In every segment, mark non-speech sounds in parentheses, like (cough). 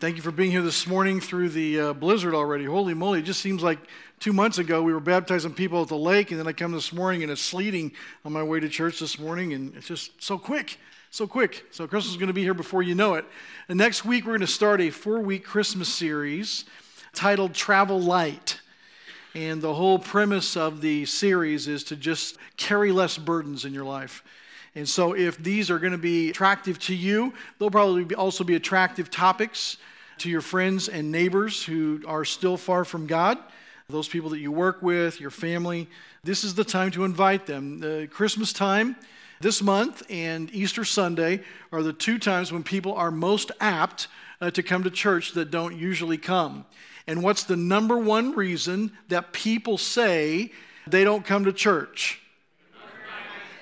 Thank you for being here this morning through the uh, blizzard already. Holy moly, it just seems like two months ago we were baptizing people at the lake, and then I come this morning and it's sleeting on my way to church this morning, and it's just so quick, so quick. So Christmas is going to be here before you know it. And next week we're going to start a four week Christmas series titled Travel Light. And the whole premise of the series is to just carry less burdens in your life. And so, if these are going to be attractive to you, they'll probably also be attractive topics to your friends and neighbors who are still far from God, those people that you work with, your family. This is the time to invite them. The Christmas time this month and Easter Sunday are the two times when people are most apt uh, to come to church that don't usually come. And what's the number one reason that people say they don't come to church?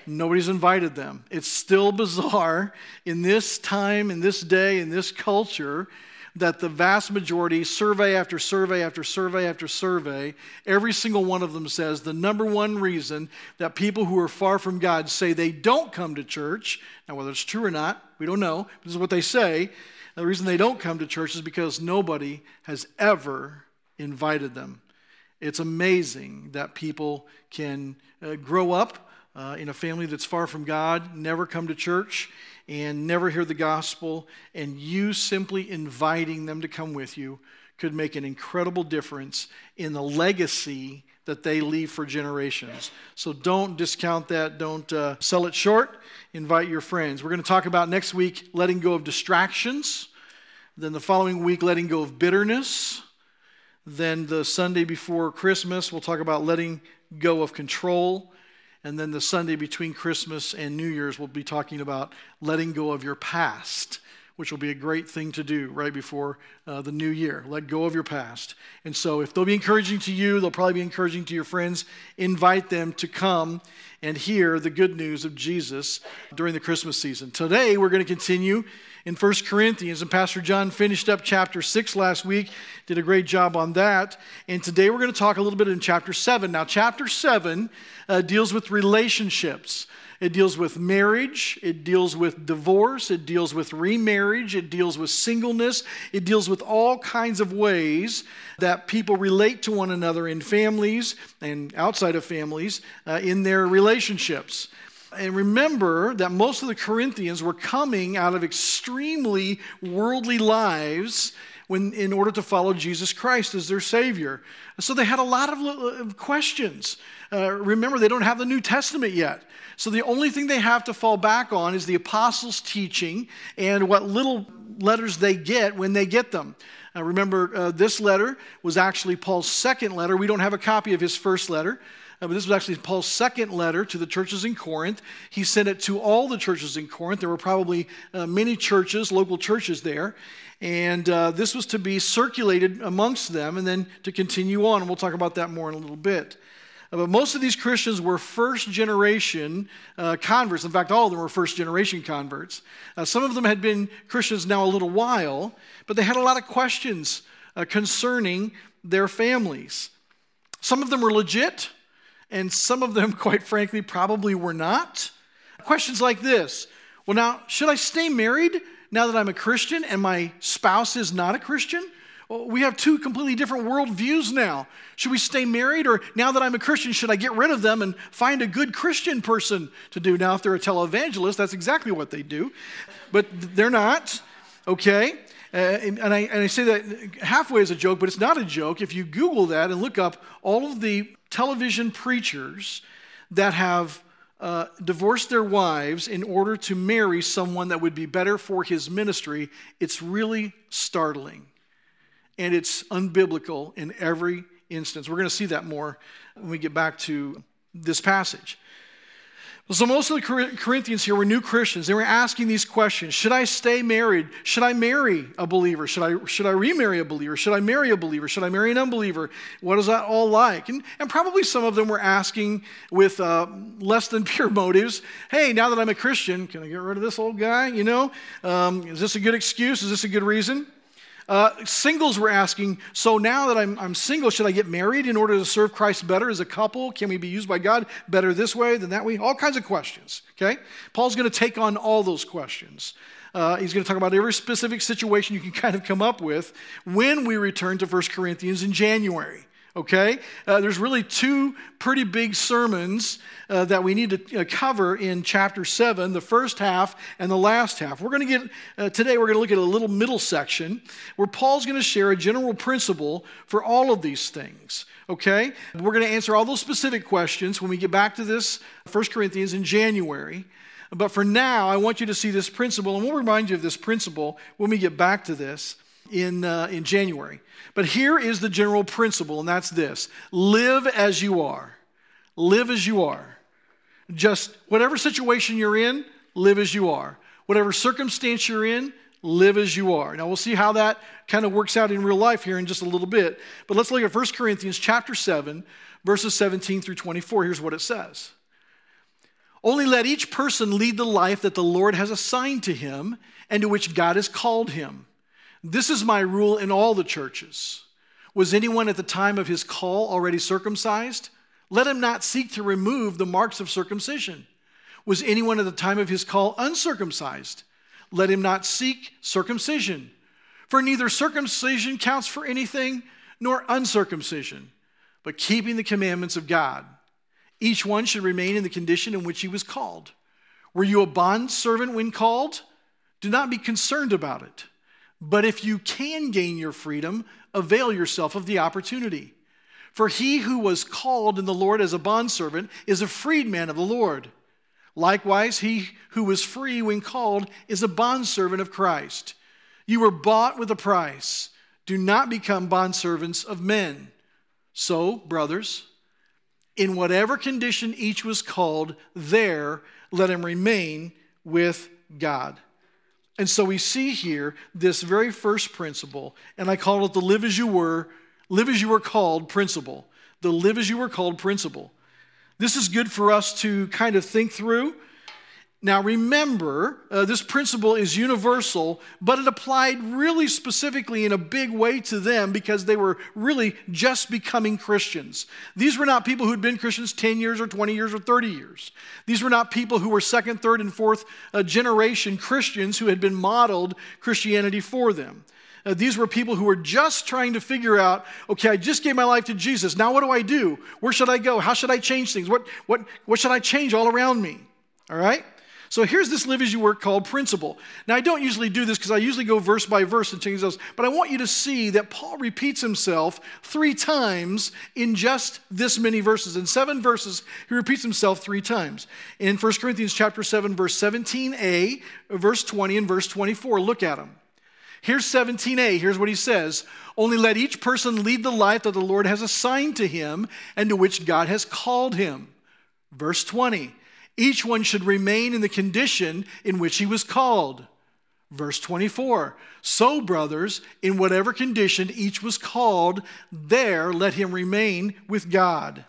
Nobody's invited them. It's still bizarre in this time, in this day, in this culture that the vast majority, survey after survey after survey after survey, every single one of them says the number one reason that people who are far from God say they don't come to church, now whether it's true or not, we don't know, this is what they say. The reason they don't come to church is because nobody has ever invited them. It's amazing that people can uh, grow up uh, in a family that's far from God, never come to church, and never hear the gospel, and you simply inviting them to come with you could make an incredible difference in the legacy that they leave for generations. So don't discount that. Don't uh, sell it short. Invite your friends. We're going to talk about next week letting go of distractions. Then the following week, letting go of bitterness. Then the Sunday before Christmas, we'll talk about letting go of control. And then the Sunday between Christmas and New Year's, we'll be talking about letting go of your past, which will be a great thing to do right before uh, the new year. Let go of your past. And so, if they'll be encouraging to you, they'll probably be encouraging to your friends. Invite them to come and hear the good news of Jesus during the Christmas season. Today, we're going to continue in 1 Corinthians, and Pastor John finished up chapter 6 last week, did a great job on that. And today we're going to talk a little bit in chapter 7. Now, chapter 7 uh, deals with relationships. It deals with marriage, it deals with divorce, it deals with remarriage, it deals with singleness, it deals with all kinds of ways that people relate to one another in families and outside of families uh, in their relationships. And remember that most of the Corinthians were coming out of extremely worldly lives when, in order to follow Jesus Christ as their Savior. So they had a lot of questions. Uh, remember, they don't have the New Testament yet. So the only thing they have to fall back on is the apostles' teaching and what little letters they get when they get them. Uh, remember, uh, this letter was actually Paul's second letter. We don't have a copy of his first letter. Uh, but this was actually Paul's second letter to the churches in Corinth. He sent it to all the churches in Corinth. There were probably uh, many churches, local churches there. And uh, this was to be circulated amongst them and then to continue on. We'll talk about that more in a little bit. Uh, but most of these Christians were first generation uh, converts. In fact, all of them were first generation converts. Uh, some of them had been Christians now a little while, but they had a lot of questions uh, concerning their families. Some of them were legit, and some of them, (laughs) quite frankly, probably were not. Questions like this Well, now, should I stay married now that I'm a Christian and my spouse is not a Christian? Well, we have two completely different worldviews now. Should we stay married, or now that I'm a Christian, should I get rid of them and find a good Christian person to do? Now, if they're a televangelist, that's exactly what they do, but they're not, okay? Uh, and, and, I, and I say that halfway as a joke, but it's not a joke. If you Google that and look up all of the television preachers that have uh, divorced their wives in order to marry someone that would be better for his ministry, it's really startling. And it's unbiblical in every instance. We're going to see that more when we get back to this passage. So, most of the Corinthians here were new Christians. They were asking these questions Should I stay married? Should I marry a believer? Should I, should I remarry a believer? Should I marry a believer? Should I marry an unbeliever? What is that all like? And, and probably some of them were asking with uh, less than (laughs) pure motives Hey, now that I'm a Christian, can I get rid of this old guy? You know, um, is this a good excuse? Is this a good reason? Uh, singles were asking, so now that I'm, I'm single, should I get married in order to serve Christ better as a couple? Can we be used by God better this way than that way? All kinds of questions, okay? Paul's going to take on all those questions. Uh, he's going to talk about every specific situation you can (laughs) kind of come up with when we return to 1 Corinthians in January okay? Uh, there's really two pretty big sermons uh, that we need to uh, cover in chapter 7, the first half and the last half. We're going to get, uh, today, we're going to look at a little middle section where Paul's going to share a general principle for all of these things, okay? We're going to answer all those specific questions when we get back to this 1 Corinthians in January. But for now, I want you to see this principle, and we'll remind you of this principle when we get back to this in, uh, in January. But here is the general principle, and that's this live as you are. Live as you are. Just whatever situation you're in, live as you are. Whatever circumstance you're in, live as you are. Now we'll see how that kind of works out in real life here in just a little bit. But let's look at 1 Corinthians chapter 7, verses 17 through 24. Here's what it says. Only let each person lead the life that the Lord has assigned to him and to which God has called him. This is my rule in all the churches. Was anyone at the time of his call already circumcised? Let him not seek to remove the marks of circumcision. Was anyone at the time of his call uncircumcised? Let him not seek circumcision. For neither circumcision counts for anything, nor uncircumcision, but keeping the commandments of God. Each one should remain in the condition in which he was called. Were you a bond servant when called? Do not be concerned about it. But if you can gain your freedom, avail yourself of the opportunity. For he who was called in the Lord as a bondservant is a freedman of the Lord. Likewise, he who was free when called is a bondservant of Christ. You were bought with a price. Do not become bondservants of men. So, brothers, in whatever condition each was called, there let him remain with God. And so we see here this very first principle, and I call it the live as you were, live as you were called principle. The live as you were called principle. This is good for us to kind of think through now, remember, uh, this principle is universal, but it applied really specifically in a big way to them because they were really just becoming Christians. These were not people who'd been Christians 10 years or 20 years or 30 years. These were not people who were second, third, and fourth uh, generation Christians who had been modeled Christianity for them. Uh, these were people who were just trying to figure out okay, I just gave my life to Jesus. Now, what do I do? Where should I go? How should I change things? What, what, what should I change all around me? All right? So here's this live as you work called principle. Now, I don't usually do this because I usually go verse by verse and change those, but I want you to see that Paul repeats himself three times in just this many verses. In seven verses, he repeats himself three times. In 1 Corinthians chapter 7, verse 17a, verse 20, and verse 24. Look at them. Here's 17a. Here's what he says Only let each person lead the life that the Lord has assigned to him and to which God has called him. Verse 20 each one should remain in the condition in which he was called. Verse 24 So, brothers, in whatever condition each was called, there let him remain with God.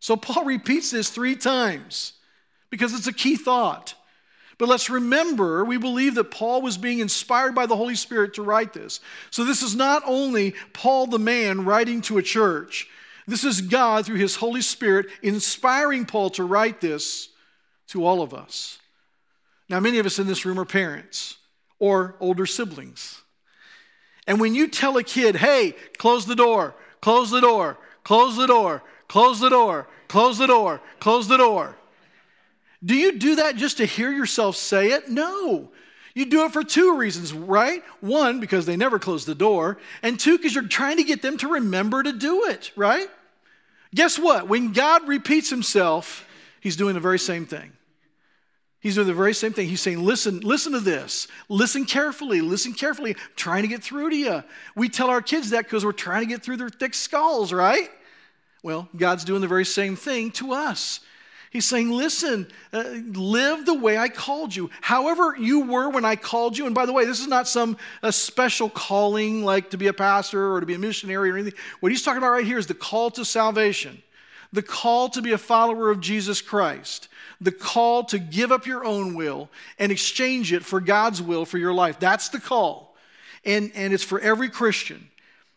So, Paul (laughs) repeats this three times because it's a key thought. But let's remember, we believe that Paul was being inspired by the Holy Spirit to write this. So, this is not only Paul the man writing to a church, this is God, through His Holy Spirit, inspiring Paul to write this to all of us. Now, many of us in this room are parents or older siblings. And when you tell a kid, hey, close the door, close the door, close the door, close the door, close the door, close the door, do you do that just to hear yourself say it? No. You do it for two reasons, right? One, because they never close the door, and two, because you're trying to get them to remember to do it, right? Guess what? When God repeats himself, he's doing the very same thing. He's doing the very same thing. He's saying, listen, listen to this. Listen carefully. Listen carefully. I'm trying to get through to you. We tell our kids that because we're trying to get through their thick skulls, right? Well, God's doing the very same thing to us. He's saying, listen, uh, live the way I called you. However, you were when I called you. And by the way, this is not some a special calling like to be a pastor or to be a missionary or anything. What he's talking about right here is the call to salvation, the call to be a follower of Jesus Christ, the call to give up your own will and exchange it for God's will for your life. That's the call. And, and it's for every Christian.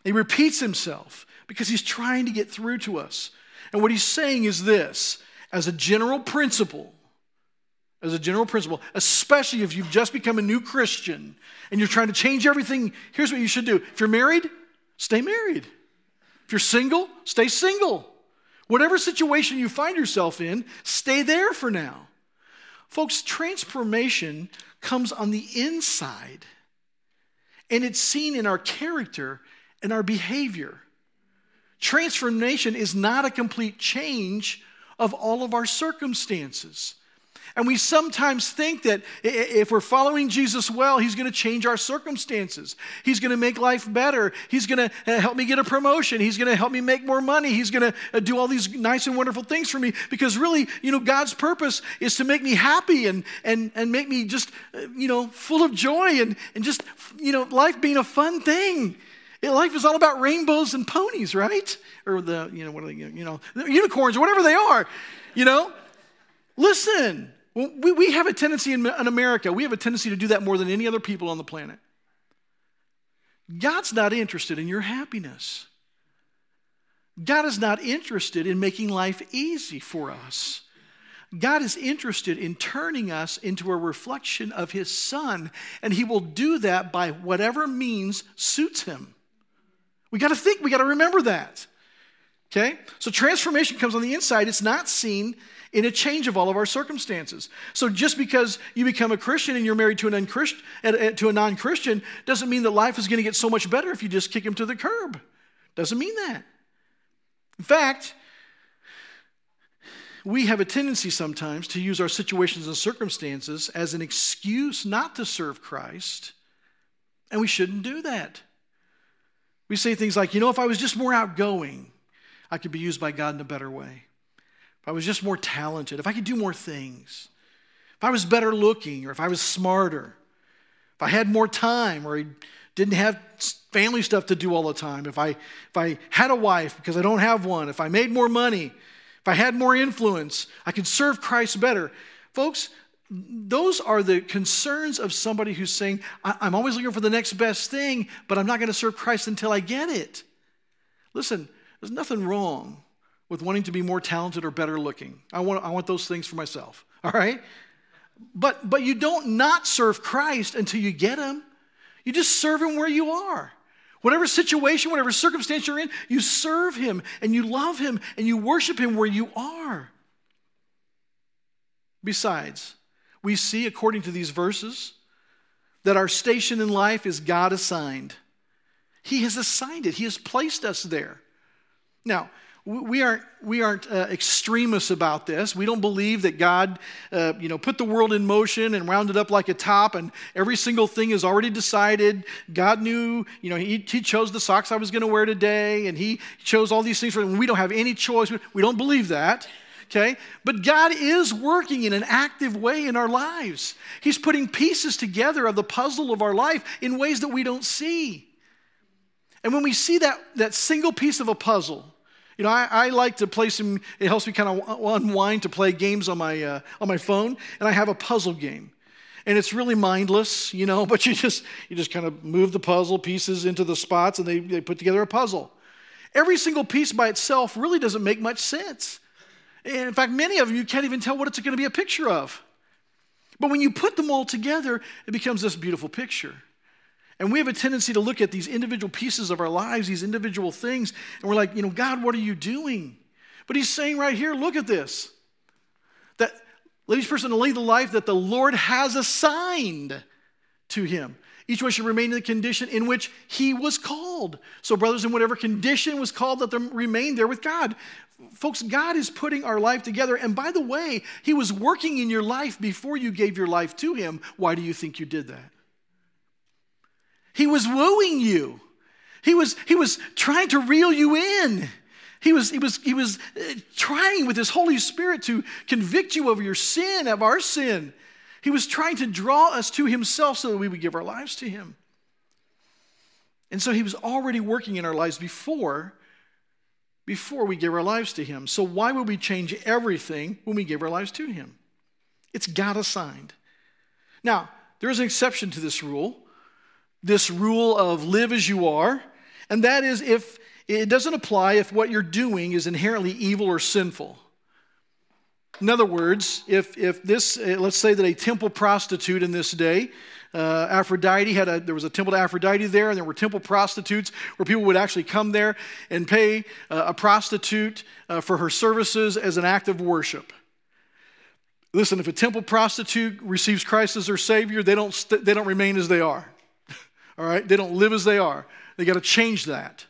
He repeats himself because he's trying to get through to us. And what he's saying is this as a general principle, as a general principle, especially if you've just become a new Christian and you're trying to change everything, here's what you should do. If you're married, stay married. If you're single, stay single. Whatever situation you find yourself in, stay there for now. Folks, transformation comes on the inside, and it's seen in our character and our behavior. Transformation is not a complete change of all of our circumstances. And we sometimes think that if we're following Jesus well, He's going to change our circumstances. He's going to make life better. He's going to uh, help me get a promotion. He's going to help me make more money. He's going to uh, do all these nice and wonderful things for me. Because really, you know, God's purpose is to make me happy and, and, and make me just, uh, you know, full of joy and, and just, you know, life being a fun thing. Life is all about rainbows and ponies, right? Or the, you know, what are they, you know, unicorns or whatever they are, you know? Listen, we, we have a tendency in, in America, we have a tendency to do that more than any other people on the planet. God's not interested in your happiness. God is not interested in making life easy for us. God is interested in turning us into a reflection of His Son, and He will do that by whatever means suits Him. We got to think, we got to remember that. Okay? So transformation comes on the inside. It's not seen in a change of all of our circumstances. So just because you become a Christian and you're married to, an unchrist- to a non Christian doesn't mean that life is going to get so much better if you just kick him to the curb. Doesn't mean that. In fact, we have a tendency sometimes to use our situations and circumstances as an excuse not to serve Christ, and we shouldn't do that. We say things like, you know, if I was just more outgoing, I could be used by God in a better way. If I was just more talented, if I could do more things, if I was better looking, or if I was smarter, if I had more time, or didn't have family stuff to do all the time, if I, if I had a wife because I don't have one, if I made more money, if I had more influence, I could serve Christ better. Folks, those are the concerns of somebody who's saying, I'm always looking for the next best thing, but I'm not going to serve Christ until I get it. Listen, there's nothing wrong with wanting to be more talented or better looking. I want, I want those things for myself, (laughs) all right? But, but you don't not serve Christ until you get him. You just serve him where you are. Whatever situation, whatever circumstance you're in, you serve him and you love him and you worship him where you are. Besides, we see, according to these verses, that our station in life is God assigned. He has assigned it, He has placed us there. Now, we aren't, we aren't uh, extremists about this. We don't believe that God, uh, you know, put the world in motion and wound it up like a top, and every single thing is already decided. God knew, you know, He, he chose the socks I was going to wear today, and He chose all these things. For, me. we don't have any choice. We don't believe that okay? But God is working in an active way in our lives. He's putting pieces together of the puzzle of our life in ways that we don't see. And when we see that, that single piece of a puzzle, you know, I, I like to play some, it helps me kind of unwind to play games on my, uh, on my phone, and I have a puzzle game. And it's really mindless, you know, (laughs) but you just, you just kind of move the puzzle pieces into the spots and they, they put together a puzzle. Every single piece by itself really doesn't make much sense. In fact, many of them you can't even tell what it's going to be a picture of. But when you put them all together, it becomes this beautiful picture. And we have a tendency to look at these individual pieces of our lives, these individual things, and we're like, you know, God, what are you doing? But He's saying right here, look at this. That let each person lead the life that the Lord has assigned to him. Each one should remain in the condition in which he was called. So, brothers, in whatever condition was called, let them remain there with God. Folks, God is putting our life together. And by the way, He was working in your life before you gave your life to Him. Why do you think you did that? He was wooing you, He was, he was trying to reel you in. He was, he, was, he was uh, trying with His Holy Spirit to convict you of your sin, of our sin. He was trying to draw us to Himself so that we would give our lives to Him. And so He was already working in our lives before before we give our lives to Him. So, why would we change everything when we give our lives to Him? It's God assigned. Now, there is an exception to this rule this rule of live as you are, and that is if it doesn't apply if what you're doing is inherently evil or sinful. In other words, if, if this, uh, let's say that a temple prostitute in this day, uh, Aphrodite had a, there was a temple to Aphrodite there, and there were temple prostitutes where people would actually come there and pay uh, a prostitute uh, for her services as an act of worship. Listen, if a temple prostitute receives Christ as their Savior, they don't, st- they don't remain as they are. (laughs) All right? They don't live as they are. They got to change that.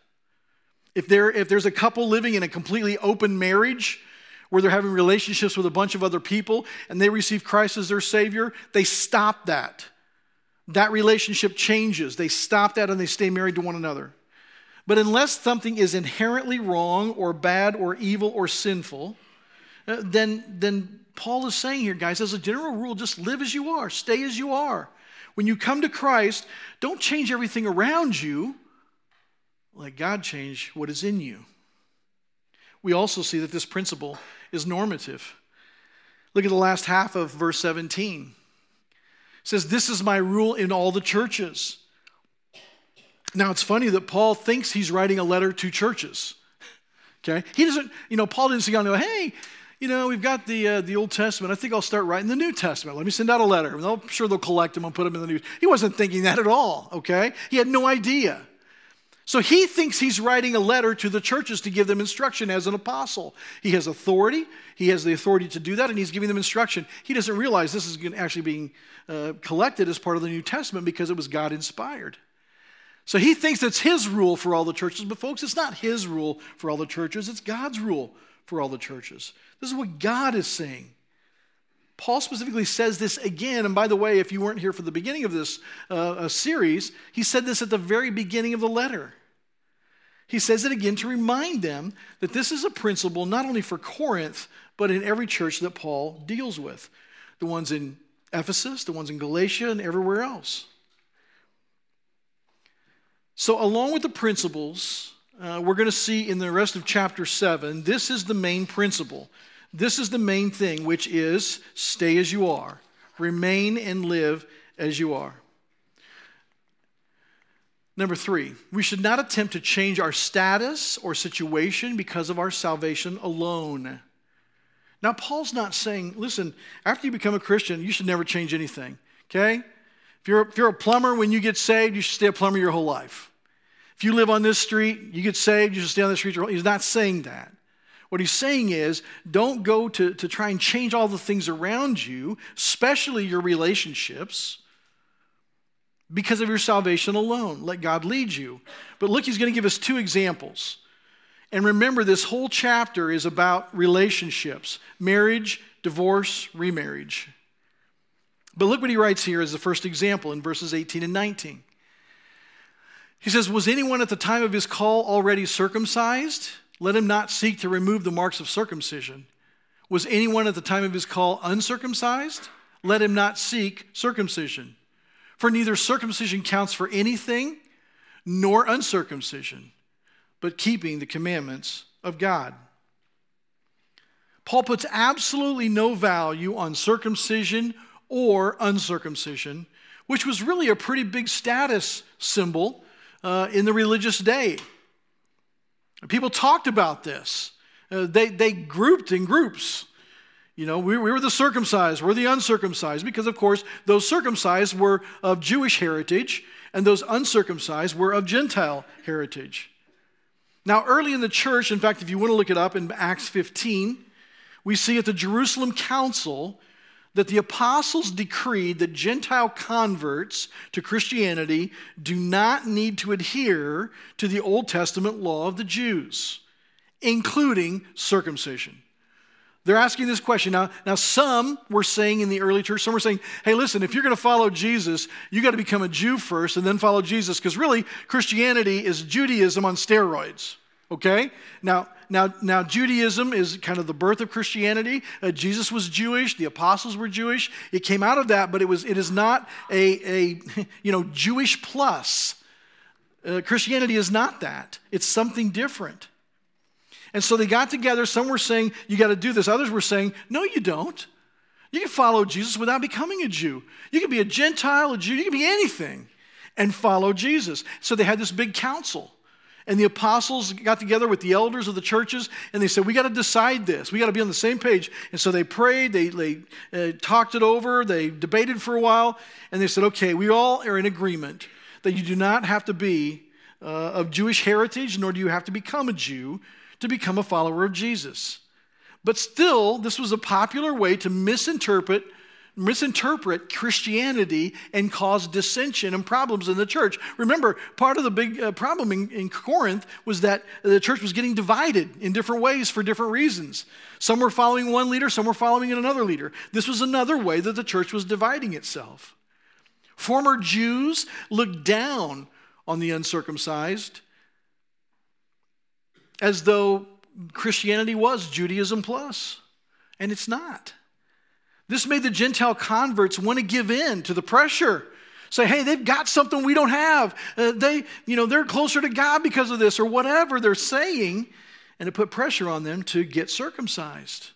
If, there, if there's a couple living in a completely open marriage, where they're having relationships with a bunch of other people and they receive Christ as their Savior, they stop that. That relationship changes. They stop that and they stay married to one another. But unless something is inherently wrong or bad or evil or sinful, uh, then, then Paul is saying here, guys, as a general rule, just live as you are, stay as you are. When you come to Christ, don't change everything around you. Let God change what is in you. We also see that this principle is normative. Look at the last half of verse 17. It says, This is my rule in all the churches. Now, it's funny that Paul thinks he's writing a letter to churches. (laughs) Okay? He doesn't, you know, Paul didn't sit down and go, hey, you know, we've got the, uh, the Old Testament. I think I'll start writing the New Testament. Let me send out a letter. I'm sure they'll collect them and put them in the New. He wasn't thinking that at all, okay? He had no idea. So he thinks he's writing a letter to the churches to give them instruction as an apostle. He has authority. He has the authority to do that, and he's giving them instruction. He doesn't realize this is actually being uh, collected as part of the New Testament because it was God inspired. So he thinks it's his rule for all the churches, but folks, it's not his rule for all the churches, it's God's rule for all the churches. This is what God is saying. Paul specifically says this again. And by the way, if you weren't here for the beginning of this uh, series, he said this at the very beginning of the letter. He says it again to remind them that this is a principle not only for Corinth, but in every church that Paul deals with the ones in Ephesus, the ones in Galatia, and everywhere else. So, along with the principles, uh, we're going to see in the rest of chapter 7, this is the main principle. This is the main thing, which is stay as you are, remain and live as you are. Number three, we should not attempt to change our status or situation because of our salvation alone. Now, Paul's not saying, listen, after you become a Christian, you should never change anything, okay? If you're, if you're a plumber, when you get saved, you should stay a plumber your whole life. If you live on this street, you get saved, you should stay on this street. He's not saying that. What he's saying is, don't go to, to try and change all the things around you, especially your relationships because of your salvation alone. Let God lead you. But look, he's going to give us two examples. And remember, this whole chapter is about relationships marriage, divorce, remarriage. But look what he writes here as the first example in verses 18 and 19. He says, Was anyone at the time of his call already circumcised? Let him not seek to remove the marks of circumcision. Was anyone at the time of his call uncircumcised? Let him not seek circumcision. For neither circumcision counts for anything, nor uncircumcision, but keeping the commandments of God. Paul puts absolutely no value on circumcision or uncircumcision, which was really a pretty big status symbol uh, in the religious day. People talked about this. Uh, they, they grouped in groups. You know, we, we were the circumcised, we're the uncircumcised, because of course, those circumcised were of Jewish heritage, and those uncircumcised were of Gentile heritage. Now, early in the church, in fact, if you want to look it up in Acts 15, we see at the Jerusalem Council that the apostles decreed that Gentile converts to Christianity do not need to adhere to the Old Testament law of the Jews, including circumcision. They're asking this question. Now, now, some were saying in the early church, some were saying, hey, listen, if you're going to follow Jesus, you got to become a Jew first and then follow Jesus, because really, Christianity is Judaism on steroids. Okay? Now, now, now, Judaism is kind of the birth of Christianity. Uh, Jesus was Jewish. The apostles were Jewish. It came out of that, but it was it is not a, a (laughs) you know Jewish plus. Uh, Christianity is not that. It's something different. And so they got together. Some were saying, You got to do this. Others were saying, No, you don't. You can follow Jesus without becoming a Jew. You can be a Gentile, a Jew, you can be anything and follow Jesus. So they had this big council. And the apostles got together with the elders of the churches and they said, We got to decide this. We got to be on the same page. And so they prayed, they, they uh, talked it over, they debated for a while, and they said, Okay, we all are in agreement that you do not have to be uh, of Jewish heritage, nor do you have to become a Jew to become a follower of Jesus. But still, this was a popular way to misinterpret misinterpret Christianity and cause dissension and problems in the church. Remember, part of the big uh, problem in, in, Corinth was that the church was getting divided in different ways for different reasons. Some were following one leader, some were following another leader. This was another way that the church was dividing itself. Former Jews looked down on the uncircumcised as though Christianity was Judaism plus, and it's not. This made the Gentile converts want to give in to the pressure. Say, hey, they've got something we don't have. Uh, they, you know, they're closer to God because of this, or whatever they're saying, and it put pressure on them to get circumcised.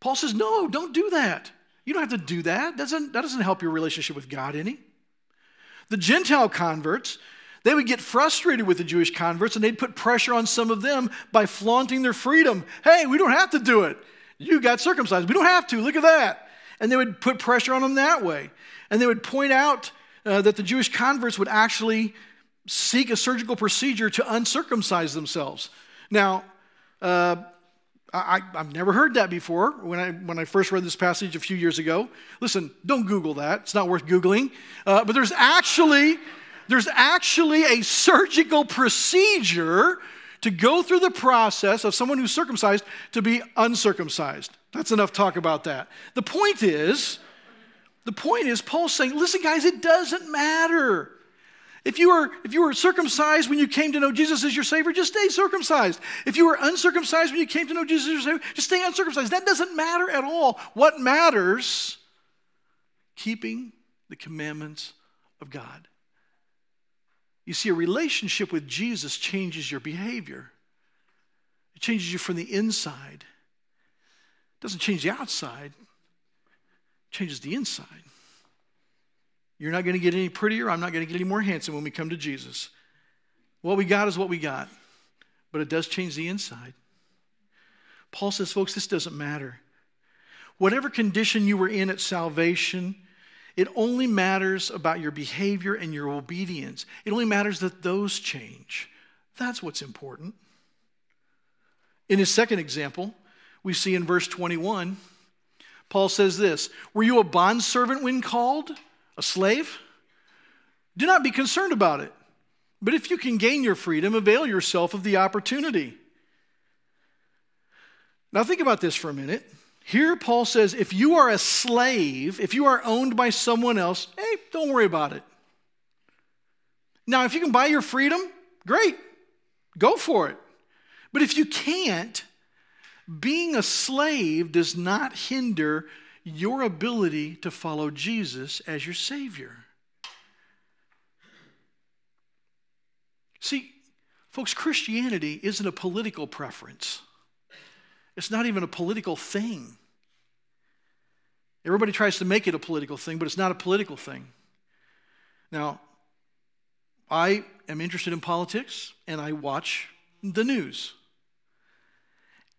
Paul says, no, don't do that. You don't have to do that. That doesn't, that doesn't help your relationship with God any. The Gentile converts, they would get frustrated with the Jewish converts and they'd put pressure on some of them by flaunting their freedom. Hey, we don't have to do it. You got circumcised. We don't have to. Look at that. And they would put pressure on them that way. And they would point out uh, that the Jewish converts would actually seek a surgical procedure to uncircumcise themselves. Now, uh, I, have never heard that before when I, when I first read this passage a few years ago. Listen, don't Google that. It's not worth Googling. Uh, but there's actually, there's actually a surgical procedure to go through the process of someone who's circumcised to be uncircumcised. That's enough talk about that. The point is, the point is, Paul's saying, listen, guys, it doesn't matter. If you, were, if you were circumcised when you came to know Jesus as your Savior, just stay circumcised. If you were uncircumcised when you came to know Jesus as your Savior, just stay uncircumcised. That doesn't matter at all. What matters? Keeping the commandments of God. You see, a relationship with Jesus changes your behavior, it changes you from the inside. It doesn't change the outside, it changes the inside. You're not going to get any prettier. I'm not going to get any more handsome when we come to Jesus. What we got is what we got, but it does change the inside. Paul says, folks, this doesn't matter. Whatever condition you were in at salvation, it only matters about your behavior and your obedience. It only matters that those change. That's what's important. In his second example, we see in verse 21, Paul says this Were you a bondservant when called? A slave? Do not be concerned about it. But if you can gain your freedom, avail yourself of the opportunity. Now, think about this for a minute. Here, Paul says if you are a slave, if you are owned by someone else, hey, don't worry about it. Now, if you can buy your freedom, great, go for it. But if you can't, being a slave does not hinder your ability to follow Jesus as your Savior. See, folks, Christianity isn't a political preference. It's not even a political thing. Everybody tries to make it a political thing, but it's not a political thing. Now, I am interested in politics and I watch the news.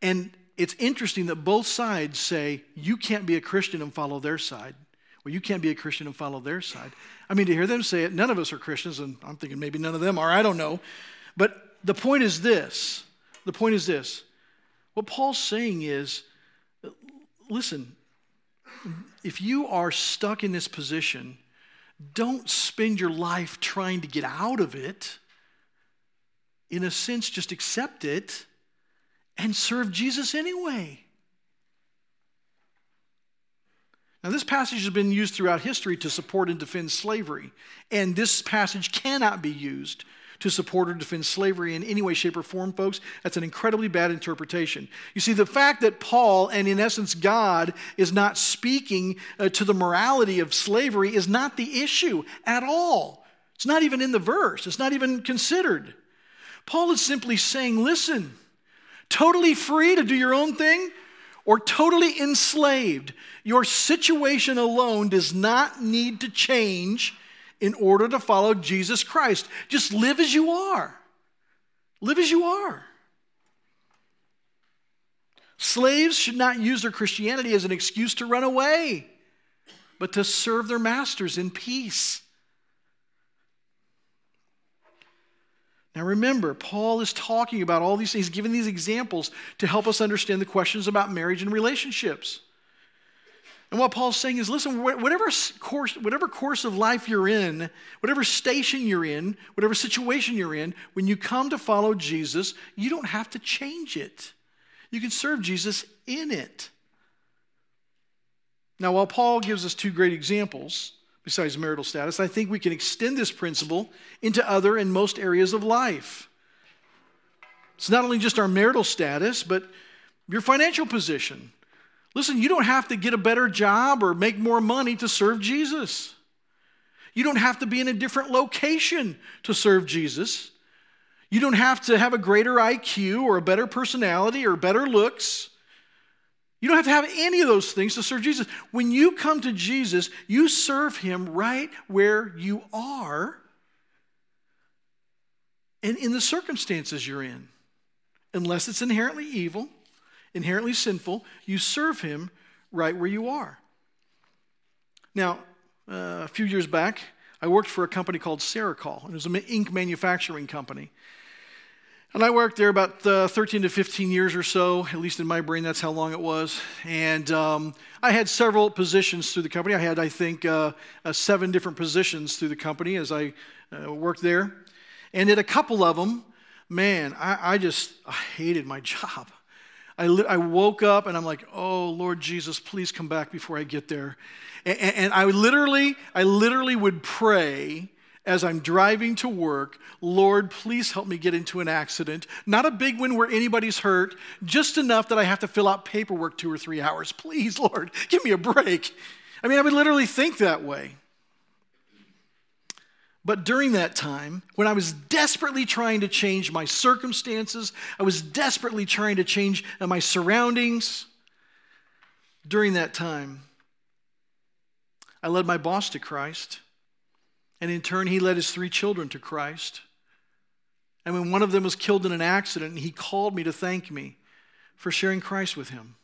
And it's interesting that both sides say you can't be a Christian and follow their side, Well, you can't be a Christian and follow their side. I mean, to hear them say it, none of us are Christians, and I'm thinking maybe none of them are, I don't know. But the point is this the point is this what Paul's saying is listen, if you are stuck in this position, don't spend your life trying to get out of it. In a sense, just accept it and serve Jesus anyway. Now, this passage has been used throughout history to support and defend slavery, and this passage cannot be used to support or defend slavery in any way, shape, or form, folks, that's an incredibly bad interpretation. You see, the fact that Paul, and in essence God, is not speaking uh, to the morality of slavery is not the issue at all. It's not even in the verse, it's not even considered. Paul is simply saying, listen, totally free to do your own thing or totally enslaved, your situation alone does not need to change in order to follow Jesus Christ. Just live as you are. Live as you are. Slaves should not use their Christianity as an excuse to run away, but to serve their masters in peace. Now remember, Paul is talking about all these things, he's giving these examples to help us understand the questions about marriage and relationships. And what Paul's saying is listen, whatever course, whatever course of life you're in, whatever station you're in, whatever situation you're in, when you come to follow Jesus, you don't have to change it. You can serve Jesus in it. Now, while Paul gives us two great examples, besides marital status, I think we can extend this principle into other and most areas of life. It's not only just our marital status, but your financial position. Listen, you don't have to get a better job or make more money to serve Jesus. You don't have to be in a different location to serve Jesus. You don't have to have a greater IQ or a better personality or better looks. You don't have to have any of those things to serve Jesus. When you come to Jesus, you serve him right where you are and in the circumstances you're in. Unless it's inherently evil, inherently sinful, you serve him right where you are. Now, uh, a few years back, I worked for a company called Sericol. It was an ink manufacturing company. And I worked there about uh, 13 to 15 years or so, at least in my brain, that's how long it was. And um, I had several positions through the company. I had, I think, uh, uh, seven different positions through the company as I uh, worked there. And at a couple of them, man, I, I just I hated my (laughs) job. I, li- I woke up and I'm like, oh, Lord Jesus, please come back before I get there. And, and I literally, I literally would pray as I'm driving to work, Lord, please help me get into an accident. Not a big one where anybody's hurt, just enough that I have to fill out paperwork two or three hours. Please, Lord, give me a break. I mean, I would literally think that way. But during that time, when I was desperately trying to change my circumstances, I was desperately trying to change my surroundings, during that time, I led my boss to Christ. And in turn, he led his three children to Christ. And when one of them was killed in an accident, he called me to thank me for sharing Christ with him.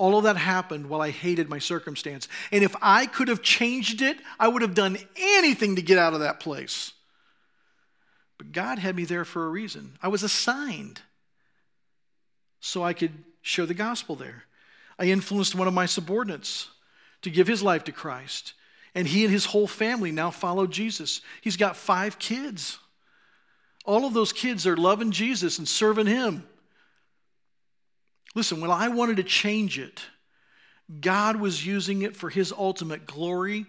All of that happened while I hated my circumstance. And if I could have changed it, I would have done anything to get out of that place. But God had me there for a reason. I was assigned so I could share the gospel there. I influenced one of my subordinates to give his life to Christ. And he and his whole family now follow Jesus. He's got five kids. All of those kids are loving Jesus and serving him. Listen, when I wanted to change it, God was using it for his ultimate glory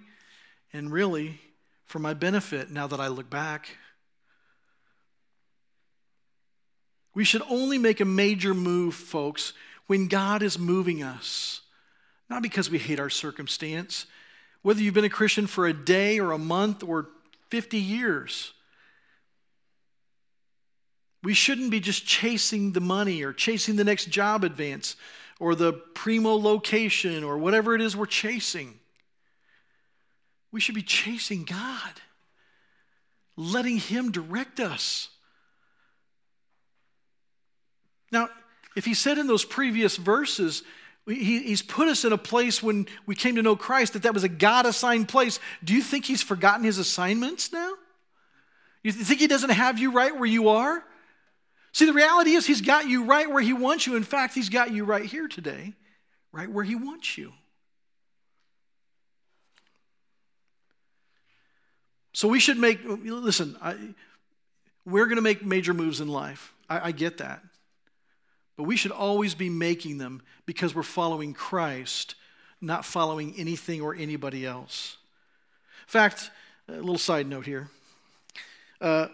and really for my benefit now that I look back. We should only make a major move, folks, when God is moving us, not because we hate our circumstance, whether you've been a Christian for a day or a month or 50 years. We shouldn't be just chasing the money or chasing the next job advance or the primo location or whatever it is we're chasing. We should be chasing God, letting Him direct us. Now, if He said in those previous verses, he's put us in a place when we came to know Christ that that was a God assigned place. Do you think he's forgotten his assignments now? You think he doesn't have you right where you are? See, the reality is he's got you right where he wants you. In fact, he's got you right here today, right where he wants you. So we should make, listen, I, we're going to make major moves in life. I, I get that. But we should always be making them because we're following Christ, not following anything or anybody else. In fact, a little side note here. Uh,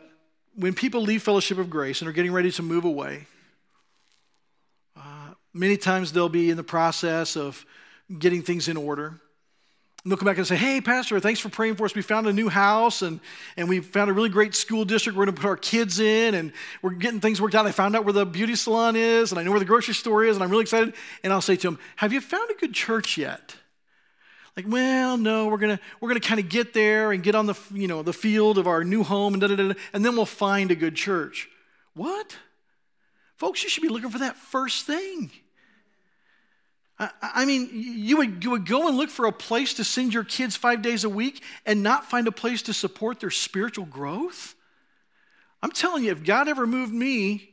when people leave Fellowship of Grace and are getting ready to move away, uh, many times they'll be in the process of getting things in order. And they'll come back and say, Hey, Pastor, thanks for praying for us. We found a new house and, and we found a really great school district we're going to put our kids in and we're getting things worked out. I found out where the beauty salon is and I know where the grocery store is and I'm really excited. And I'll say to them, Have you found a good church yet? Like, well, no, we're gonna we're gonna kind of get there and get on the you know the field of our new home and da, da, da, and then we'll find a good church. What? Folks, you should be looking for that first thing. I, I mean, you would, you would go and look for a place to send your kids five days a week and not find a place to support their spiritual growth? I'm telling you, if God ever moved me,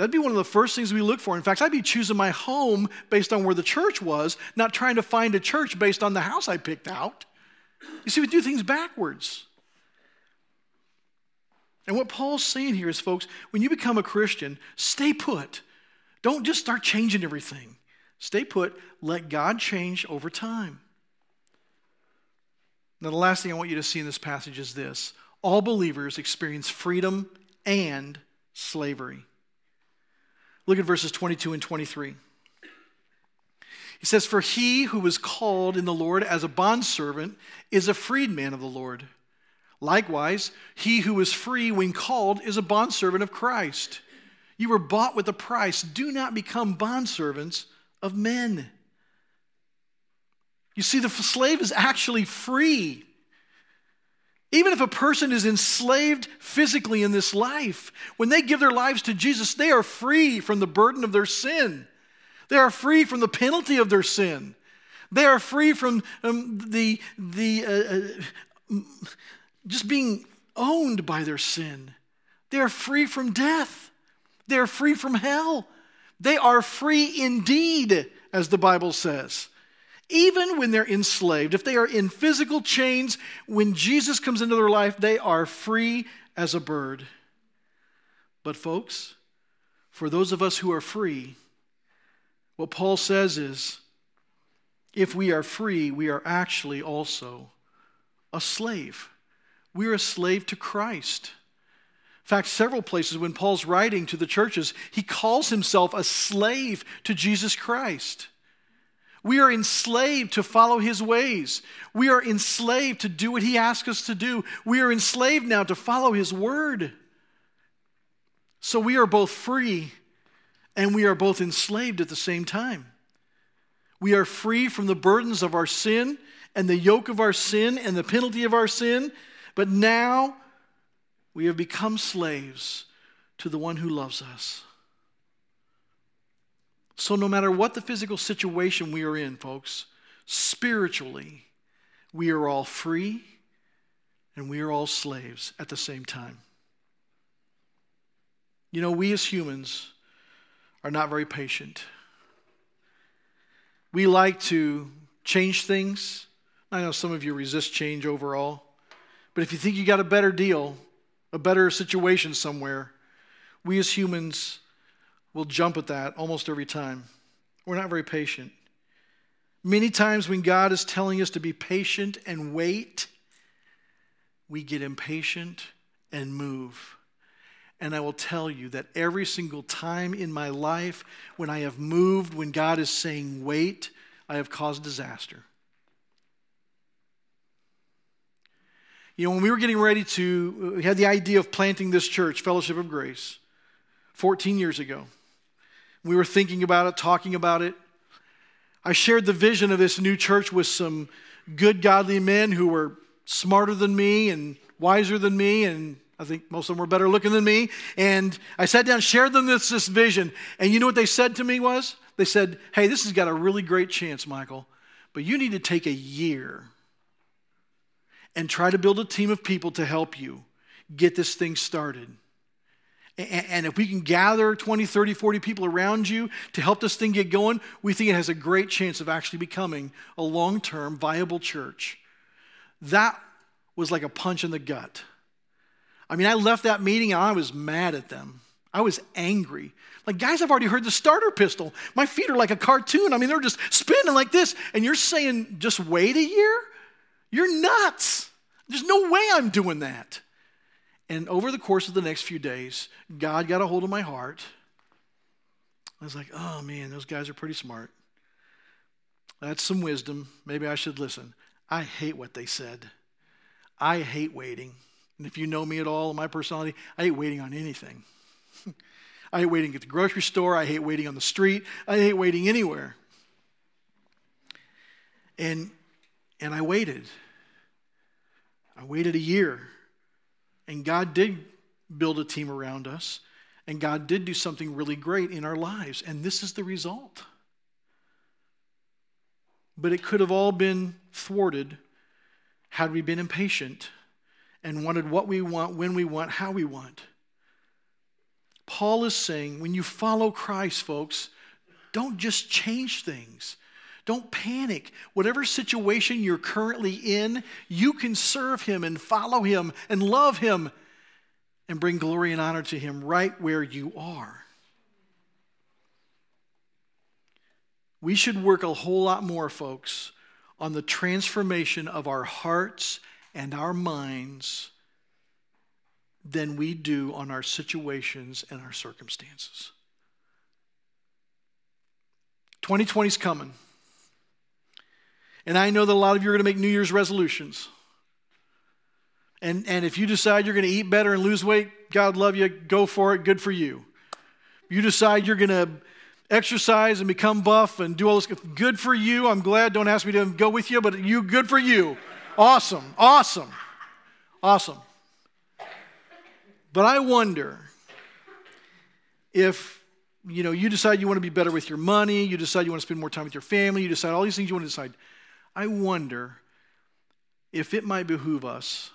that'd be one of the first things we look for. In fact, I'd be choosing my home based on where the church was, not trying to find a church based on the house I picked out. You see, we do things backwards. And what Paul's saying here is, folks, when you become a Christian, stay put. Don't just start changing everything. Stay put. Let God change over time. Now, the last thing I want you to see in this passage is this all believers experience freedom and slavery. Look at verses 22 and 23. He says, For he who was called in the Lord as a bondservant is a freedman of the Lord. Likewise, he who is free when called is a bondservant of Christ. You were bought with a price. Do not become bondservants of men. You see, the slave is actually free. Even if a person is enslaved physically in this life, when they give their lives to Jesus, they are free from the burden of their sin. They are free from the penalty of their sin. They are free from um, the, the uh, uh, just being owned by their sin. They are free from death. They are free from hell. They are free indeed, as the Bible says. Even when they're enslaved, if they are in physical chains, when Jesus comes into their life, they are free as a bird. But, folks, for those of us who are free, what Paul says is if we are free, we are actually also a slave. We are a slave to Christ. In fact, several places when Paul's writing to the churches, he calls himself a slave to Jesus Christ. We are enslaved to follow his ways. We are enslaved to do what he asks us to do. We are enslaved now to follow his word. So we are both free and we are both enslaved at the same time. We are free from the burdens of our sin and the yoke of our sin and the penalty of our sin, but now we have become slaves to the one who loves us. So, no matter what the physical situation we are in, folks, spiritually, we are all free and we are all slaves at the same time. You know, we as humans are not very patient. We like to change things. I know some of you resist change overall, but if you think you got a better deal, a better situation somewhere, we as humans will jump at that almost every time. We're not very patient. Many times when God is telling us to be patient and wait, we get impatient and move. And I will tell you that every single time in my life when I have moved, when God is saying wait, I have caused disaster. You know, when we were getting ready to, we had the idea of planting this church, Fellowship of Grace, 14 years ago. We were thinking about it, talking about it. I shared the vision of this new church with some good, godly men who were smarter than me and wiser than me, and I think most of them were better looking than me. And I sat down, shared them this, this vision, and you know what they said to me was? They said, Hey, this has got a really great chance, Michael, but you need to take a year and try to build a team of people to help you get this thing started. And if we can gather 20, 30, 40 people around you to help this thing get going, we think it has a great chance of actually becoming a long term viable church. That was like a punch in the gut. I mean, I left that meeting and I was mad at them. I was angry. Like, guys, I've already heard the starter pistol. My feet are like a cartoon. I mean, they're just spinning like this. And you're saying, just wait a year? You're nuts. There's no way I'm doing that. And over the course of the next few days, God got a hold of my heart. I was like, oh man, those guys are pretty smart. That's some wisdom. Maybe I should listen. I hate what they said. I hate waiting. And if you know me at all, my personality, I hate waiting on anything. (laughs) I hate waiting at the grocery store. I hate waiting on the street. I hate waiting anywhere. And, and I waited. I waited a year. And God did build a team around us. And God did do something really great in our lives, and this is the result. But it could have all been thwarted had we been impatient and wanted what we want, when we want, how we want. Paul is saying when you follow Christ, folks, don't just change things. Don't panic. Whatever situation you're currently in, you can serve Him and follow Him and love Him and bring glory and honor to Him right where you are. We should work a whole lot more, folks, on the transformation of our hearts and our minds than we do on our situations and our circumstances. 2020 is coming. And I know that a lot of you are going to make New Year's resolutions. And, and if you decide you're going to eat better and lose weight, God love you, go for it, good for you. You decide you're going to exercise and become buff and do all this, good for you. I'm glad, don't ask me to go with you, but you, good for you. Awesome, awesome, awesome. But I wonder if you know you decide you want to be better with your money, you decide you want to spend more time with your family, you decide all these things you want to decide. I wonder if it might behoove us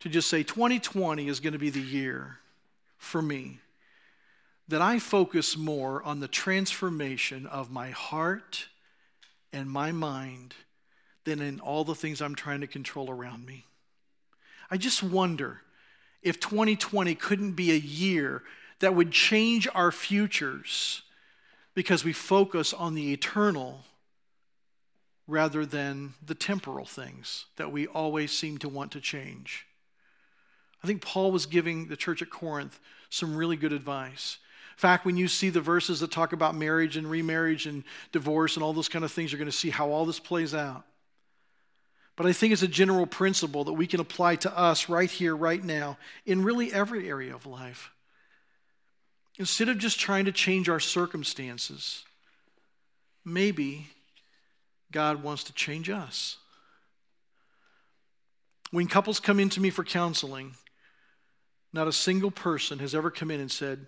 to just say 2020 is going to be the year for me that I focus more on the transformation of my heart and my mind than in all the things I'm trying to control around me. I just wonder if 2020 couldn't be a year that would change our futures because we focus on the eternal rather than the temporal things that we always seem to want to change. I think Paul was giving the church at Corinth some really good advice. In fact, when you see the verses that talk about marriage and remarriage and divorce and all those kind of things, you're going to see how all this plays out. But I think it's a general principle that we can apply to us right here, right now, in really every area of life. Instead of just trying to change our circumstances, maybe God wants to change us. When couples come into me for counseling, not a single person has ever come in and said,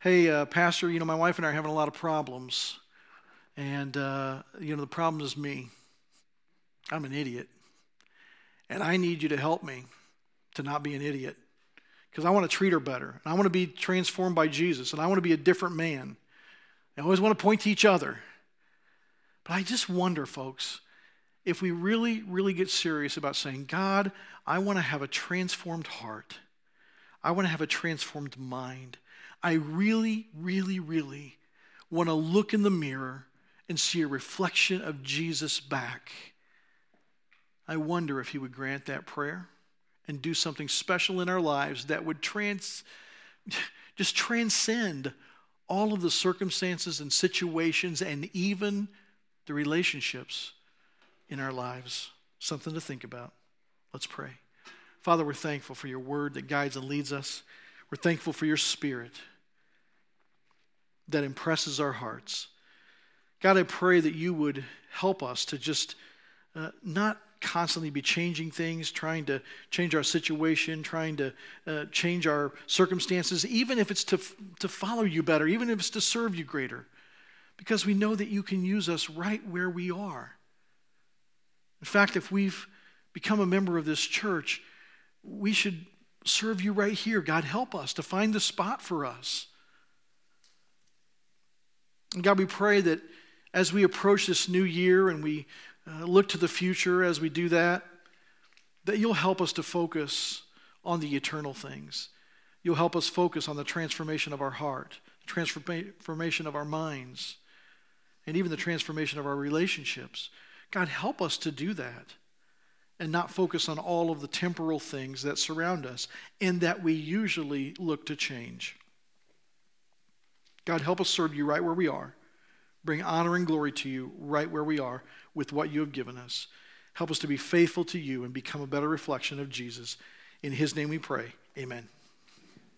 Hey, uh, Pastor, you know, my wife and I are having a lot of problems. And, uh, you know, the problem is me. I'm an idiot. And I need you to help me to not be an idiot because I want to treat her better. And I want to be transformed by Jesus. And I want to be a different man. I always want to point to each other. But I just wonder, folks, if we really, really get serious about saying, God, I want to have a transformed heart, I want to have a transformed mind. I really, really, really want to look in the mirror and see a reflection of Jesus back I wonder if He would grant that prayer and do something special in our lives that would trans, (laughs) just transcend all of the circumstances and situations and even the relationships in our lives. Something to think about. Let's pray. Father, we're thankful for your word that guides and leads us. We're thankful for your spirit that impresses our hearts. God, I pray that you would help us to just uh, not constantly be changing things, trying to change our situation, trying to uh, change our circumstances, even if it's to, to follow you better, even if it's to serve you greater, because we know that you can use us right where we are. In fact, if we've become a member of this church, we should serve you right here. God, help us to find the spot for us. And God, we pray that as we approach this new year and we uh, look to the future as we do that, that you'll help us to focus on the eternal things. You'll help us focus on the transformation of our heart, transformation of our minds, and even the transformation of our relationships. God, help us to do that and not focus on all of the temporal things that surround us and that we usually look to change. God, help us serve you right where we are. Bring honor and glory to you right where we are with what you have given us. Help us to be faithful to you and become a better reflection of Jesus. In his name we pray. Amen.